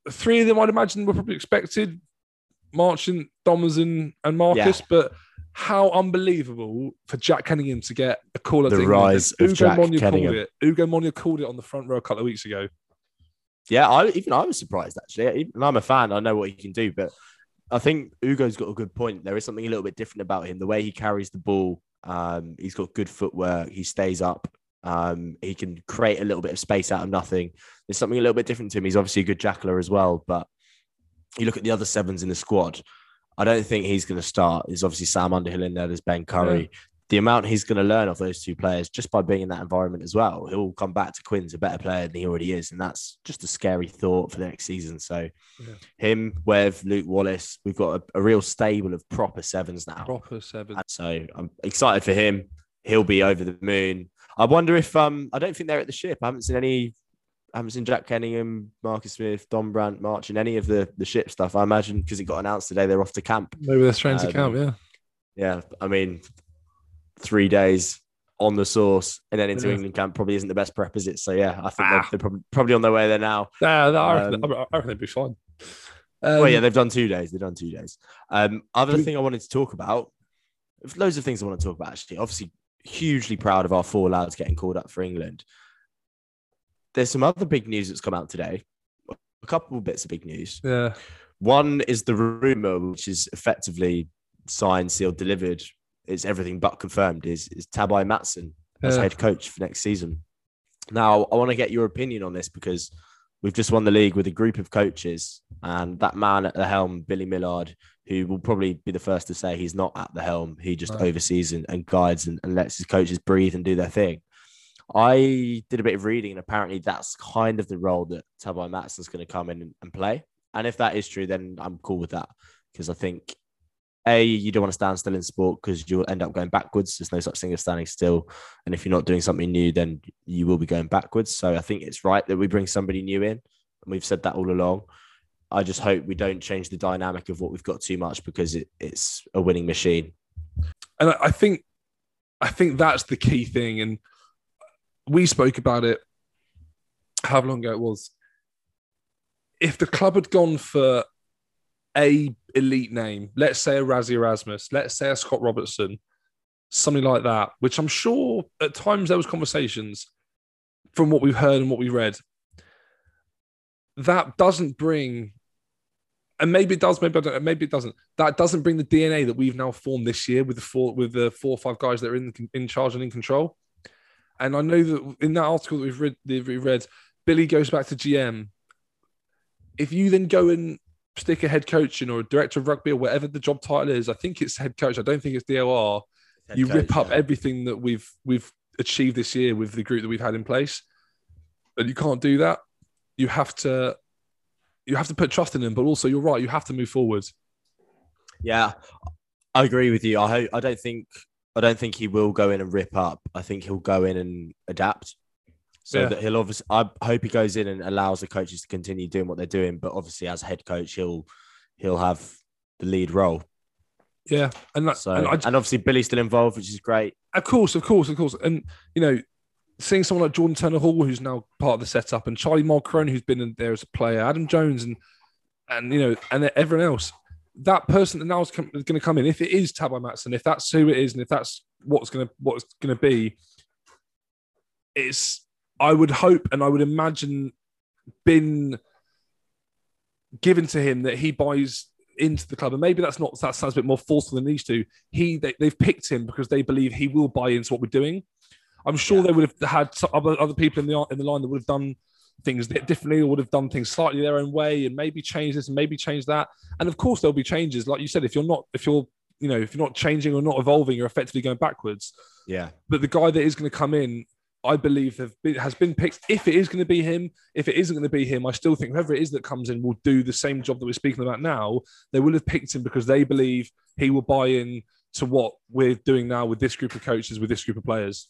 three of them I'd imagine were probably expected. Marchant, Dombrandt, and Marcus, Yeah. but how unbelievable for Jack Kenningham to get a call at The England. rise of Ugo Jack Monye Kenningham. called it. Ugo Monye called it on the front row a couple of weeks ago. Yeah, I even I was surprised actually. Even I'm a fan. I know what he can do, but I think Ugo's got a good point. There is something a little bit different about him. The way he carries the ball, um, he's got good footwork. He stays up. Um, he can create a little bit of space out of nothing. There's something a little bit different to him. He's obviously a good jackler as well, but you look at the other sevens in the squad. I don't think he's going to start. There's obviously Sam Underhill in there. There's Ben Curry. The amount he's going to learn off those two players just by being in that environment as well, he'll come back to Quins a better player than he already is, and that's just a scary thought for the next season. So, Yeah. him, Wev, Luke Wallace, we've got a, a real stable of proper sevens now. Proper seven. And So I'm excited for him. He'll be over the moon. I wonder if um I don't think they're at the ship. I haven't seen any. I haven't seen Jack Kenningham, Marcus Smith, Don Brandt Marchant any of the the ship stuff. I imagine because it got announced today they're off to camp. Maybe they're strange to camp. yeah. Yeah, I mean, three days on the sauce and then into Yeah. England camp probably isn't the best prep, is it? So yeah, I think Ah. they're, they're probably, probably on their way there now. Nah, nah, I, reckon, Um, I reckon they'd be fine. well, yeah, Um, they've done two days. They've done two days. Um, other thing I wanted to talk about, loads of things I want to talk about. Actually, obviously, hugely proud of our four lads getting called up for England. There's some other big news that's come out today. A couple of bits of big news. yeah. One is the rumor, which is effectively signed, sealed, delivered. It's everything but confirmed. Is is Tabai Matson as Yeah. head coach for next season? Now, I want to get your opinion on this because we've just won the league with a group of coaches, and that man at the helm, Billy Millard, who will probably be the first to say he's not at the helm. He just Right. oversees and, and guides and, and lets his coaches breathe and do their thing. I did a bit of reading, and apparently that's kind of the role that Tabai Matson's going to come in and, play. And if that is true, then I'm cool with that because I think a you don't want to stand still in sport because you'll end up going backwards. There's no such thing as standing still, and if you're not doing something new, then you will be going backwards. So I think it's right that we bring somebody new in, and we've said that all along. I just hope we don't change the dynamic of what we've got too much because it, it's a winning machine. and I think I think that's the key thing. And we spoke about it how long ago it was. If the club had gone for a elite name, let's say a Rassie Erasmus, let's say a Scott Robertson, something like that, which I'm sure at times there was conversations from what we've heard and what we read. That doesn't bring and maybe it does, maybe I don't, maybe it doesn't. That doesn't bring the DNA that we've now formed this year with the four with the four or five guys that are in in charge and in control. And I know that in that article that we've read, that we read, Billy goes back to GM. If you then go and stick a head coach in or a director of rugby or whatever the job title is, I think it's head coach. I don't think it's DOR. you rip up everything that we've we've achieved this year with the group that we've had in place, and you can't do that. You have to you have to put trust in them, but also you're right. You have to move forward. Yeah, I agree with you. I hope, I don't think I don't think he will go in and rip up. I think he'll go in and adapt. So Yeah. that he'll obviously I hope he goes in and allows the coaches to continue doing what they're doing, but obviously as head coach he'll he'll have the lead role. Yeah, and that, So and and, obviously Billy's still involved, which is great. of course, of course, of course, and you know, seeing someone like Jordan Turner Hall, who's now part of the setup, and Charlie Mulchrone, who's been in there as a player, Adam Jones, and and you know, and everyone else. That person that now is, com- going to come in, if it is Tabai Matson, if that's who it is, and if that's what's going to what's going to be, it's I would hope and I would imagine been given to him that he buys into the club, and maybe that's not that sounds a bit more forceful than these two. He they, they've picked him because they believe he will buy into what we're doing. I'm sure Yeah. they would have had other other people in the in the line that would have done things di- differently or would have done things slightly their own way and maybe change this and maybe change that. And of course there'll be changes, like you said. If you're not if you're you know if you're not changing or not evolving, you're effectively going backwards. Yeah. But the guy that is going to come in, I believe, have been, has been picked. If it is going to be him, if it isn't going to be him, I still think whoever it is that comes in will do the same job that we're speaking about now. They will have picked him because they believe he will buy in to what we're doing now with this group of coaches, with this group of players.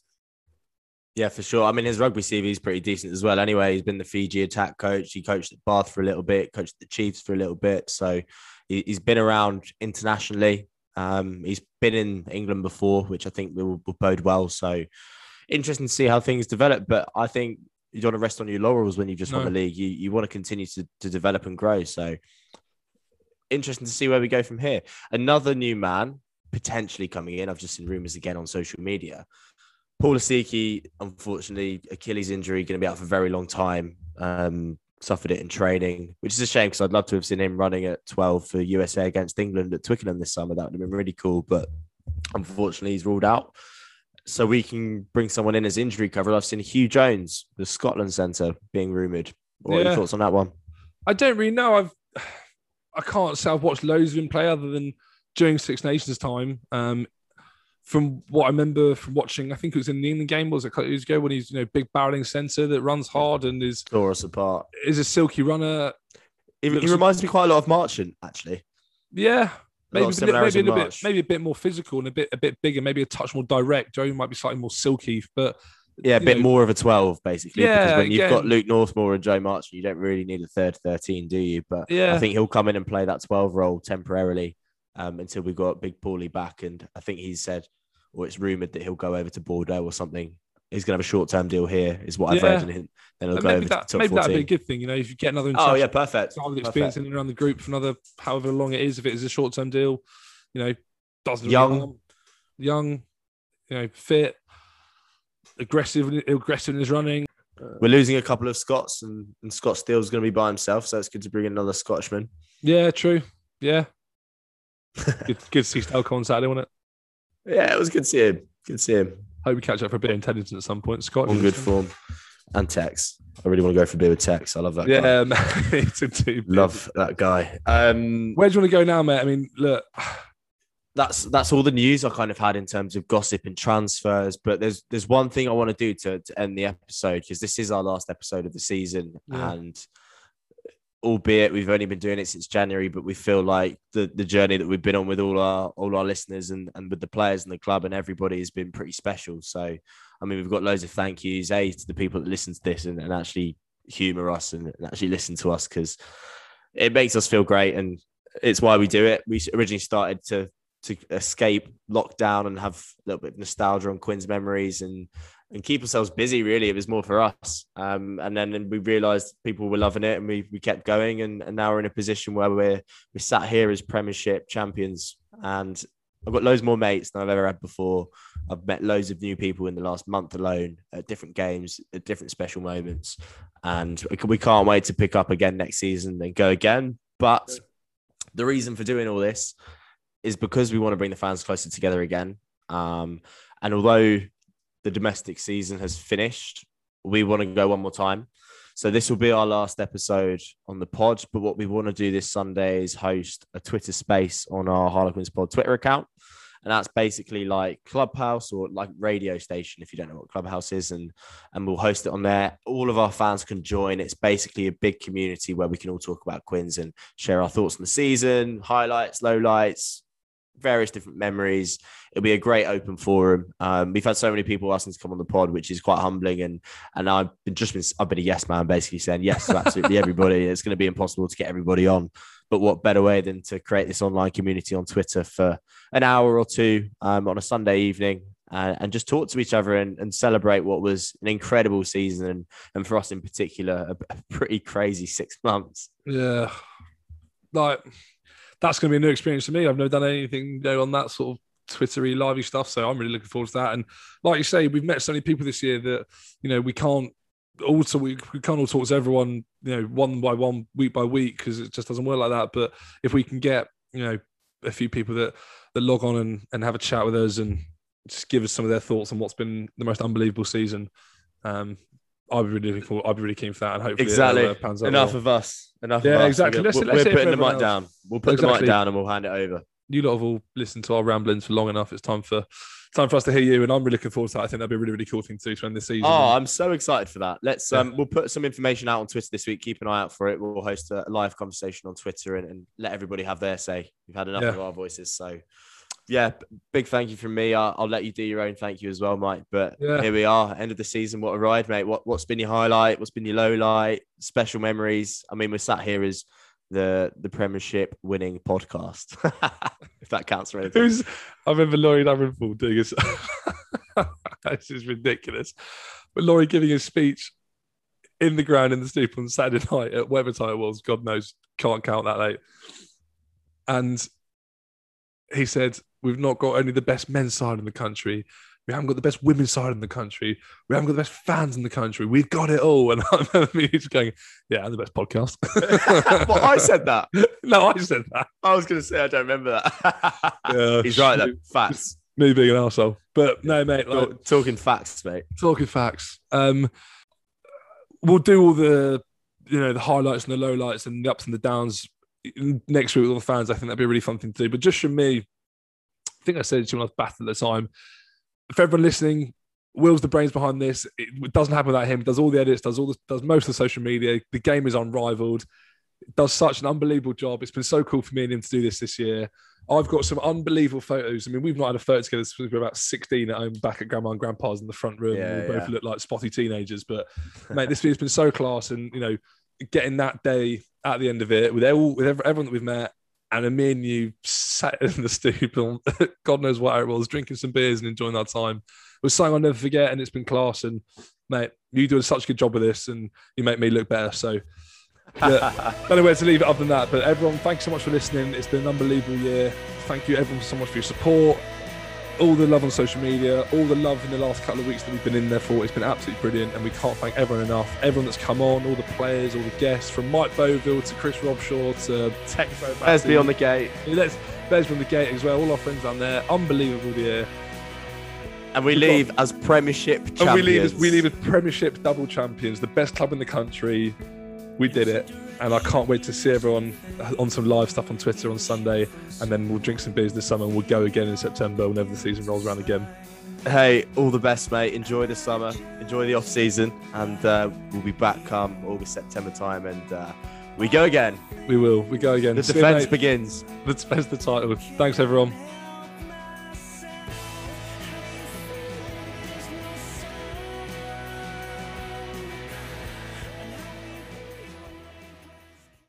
Yeah, for sure. I mean, his rugby CV is pretty decent as well. Anyway, he's been the Fiji attack coach. He coached at Bath for a little bit, coached the Chiefs for a little bit. So he, he's been around internationally. Um, he's been in England before, which I think will, will bode well. So interesting to see how things develop. But I think you don't want to rest on your laurels when you just won No. the league. You you want to continue to, to develop and grow. So interesting to see where we go from here. Another new man potentially coming in. I've just seen rumors again on social media. Paul Lasike, unfortunately, Achilles injury, going to be out for a very long time. Um, suffered it in training, which is a shame because I'd love to have seen him running at 12 for USA against England at Twickenham this summer. That would have been really cool, but unfortunately, he's ruled out. So we can bring someone in as injury cover. I've seen Huw Jones, the Scotland centre, being rumoured. What are your thoughts on that one? I don't really know. I've I can't say I've watched loads of him play other than during Six Nations time. Um, from what I remember from watching, I think it was in the England game, was it a couple of years ago when he's you know big barreling centre that runs hard and is Tore us apart. is a silky runner. He, he reminds me quite a lot of Marchant, actually. Yeah, maybe a bit- maybe a little bit maybe a bit more physical and a bit a bit bigger, maybe a touch more direct. Joe might be slightly more silky, but Yeah, a bit know, more of a 12, basically. Yeah, because when you've got Luke Northmore and Joe Marchant, you don't really need a third 13, do you? But Yeah. I think he'll come in and play that 12 role temporarily um, until we've got Big Paulie back. And I think he said, or it's rumoured that he'll go over to Bordeaux or something. He's going to have a short term deal here, is what I've Yeah. read. And then he'll and go maybe over that to the maybe top that'd be a good thing. You know, if you get another Oh, yeah, perfect. style of Perfect. experience in around the group for another however long it is, if it is a short term deal, you know, doesn't Young. really harm. young, you know, fit, aggressive, aggressive in his running. We're losing a couple of Scots, and, and Scott Steele's going to be by himself. So it's good to bring in another Scotchman. Yeah, true. Yeah, good, good to see Stelco on Saturday, wasn't it? Yeah, it was good to see him. Good to see him. Hope we catch up for a bit of intelligence at some point. Scott, On good form. And Tex. I really want to go for a beer with Tex. I love that guy. Yeah, man, it's a two. Love that guy. Um, Where do you want to go now, mate? I mean, look, that's that's all the news I kind of had in terms of gossip and transfers. But there's there's one thing I want to do to, to end the episode because this is our last episode of the season, Yeah. and albeit we've only been doing it since January, but we feel like the the journey that we've been on with all our all our listeners and and with the players and the club and everybody has been pretty special. So I mean, we've got loads of thank yous, a to the people that listen to this and, and actually humor us and, and actually listen to us because it makes us feel great and it's why we do it. We originally started to to escape lockdown and have a little bit of nostalgia on Quins memories and and keep ourselves busy. Really, it was more for us. Um, and then and we realised people were loving it, and we we kept going, and, and now we're in a position where we're we sat here as Premiership champions, and I've got loads more mates than I've ever had before. I've met loads of new people in the last month alone at different games, at different special moments, and we can- we can't wait to pick up again next season and go again. But the reason for doing all this is because we want to bring the fans closer together again. Um, and although the domestic season has finished, we want to go one more time. So this will be our last episode on the pod. But what we want to do this Sunday is host a Twitter space on our Harlequins Pod Twitter account. And that's basically like Clubhouse or like radio station, if you don't know what Clubhouse is, and and we'll host it on there. All of our fans can join. It's basically a big community where we can all talk about Quins and share our thoughts on the season, highlights, lowlights, various different memories. It'll be a great open forum. Um, we've had so many people asking to come on the pod, which is quite humbling. And and I've been just been I've been a yes man, basically saying yes to absolutely everybody. It's going to be impossible to get everybody on. But what better way than to create this online community on Twitter for an hour or two um, on a Sunday evening uh, and just talk to each other and, and celebrate what was an incredible season and, and for us in particular, a, a pretty crazy six months. yeah, like that's going to be a new experience for me. I've never done anything you know, on that sort of Twittery, lively stuff. So I'm really looking forward to that. And like you say, we've met so many people this year that you know we can't also we, we can't all talk to everyone you know one by one week by week because it just doesn't work like that but if we can get you know a few people that that log on and, and have a chat with us and just give us some of their thoughts on what's been the most unbelievable season um i'd be really looking forward i'd be really keen for that and hopefully it, Exactly. uh, pans out Enough of us. Enough Yeah, of us. exactly. We're, Let's- we're it putting the mic everyone down. We'll put the mic down and we'll hand it over. you lot have all listened to our ramblings for long enough it's time for time for us to hear you and i'm really looking forward to that i think that'd be a really really cool thing to do to end this season Oh, I'm so excited for that. Let's Yeah. um, we'll put some information out on Twitter this week. Keep an eye out for it. We'll host a live conversation on Twitter and, and let everybody have their say. We've had enough Yeah. of our voices, so yeah, big thank you from me. I'll, I'll let you do your own thank you as well, Mike. But Yeah. here we are, end of the season. What a ride, mate! What what's been your highlight? What's been your low light? Special memories. I mean, we're sat here as the the Premiership winning podcast, if that counts for anything. Who's I remember Laurie Davenport doing his this is ridiculous. But Laurie giving his speech in the ground in the stoop on Saturday night at whatever time it was. God knows, can't count that late. And he said, "We've not got only the best men's side in the country. We haven't got the best women's side in the country. We haven't got the best fans in the country. We've got it all." And I remember me just going, "Yeah, I'm the best podcast." well, I said that. no, I said that. I was going to say I don't remember that. Yeah, He's right though. Facts. Me being an arsehole. But no, mate. Like, Talking facts, mate. talking facts. Um, we'll do all the you know the highlights and the lowlights and the ups and the downs next week with all the fans. I think that'd be a really fun thing to do. But just from me, I think I said it to you when I was back at the time. For everyone listening, Will's the brains behind this. It doesn't happen without him. Does all the edits, does all the, does most of the social media. The game is unrivaled. Does such an unbelievable job. It's been so cool for me and him to do this this year. I've got some unbelievable photos. I mean, we've not had a photo together since we were about 16 at home back at grandma and grandpa's in the front room. Yeah, we both look like spotty teenagers. But mate, this has been so class. And, you know, getting that day at the end of it with all with everyone that we've met and then me and you sat in the stoop on God knows what it was, drinking some beers and enjoying our time. It was something I'll never forget, and it's been class. And mate, you doing such a good job with this, and you make me look better. So yeah, don't know where to leave it other than that. But everyone, thanks so much for listening. It's been an unbelievable year. Thank you everyone so much for your support. All the love on social media, all the love in the last couple of weeks that we've been in there for. It's been absolutely brilliant, and we can't thank everyone enough. Everyone that's come on, all the players, all the guests, from Mike Boville to Chris Robshaw to Texo. Let's be on the gate. Let's from the gate as well. All our friends down there. Unbelievable the year. And we leave as Premiership champions. And we leave as we leave as Premiership double champions, the best club in the country. We did it, and I can't wait to see everyone on some live stuff on Twitter on Sunday, and then we'll drink some beers this summer, and we'll go again in September whenever the season rolls around again. Hey, all the best, mate. Enjoy the summer, enjoy the off season, and uh, we'll be back come August, September time, and uh, we go again. We will. We go again. The See defense mate. begins. Let's defend the title. Thanks, everyone.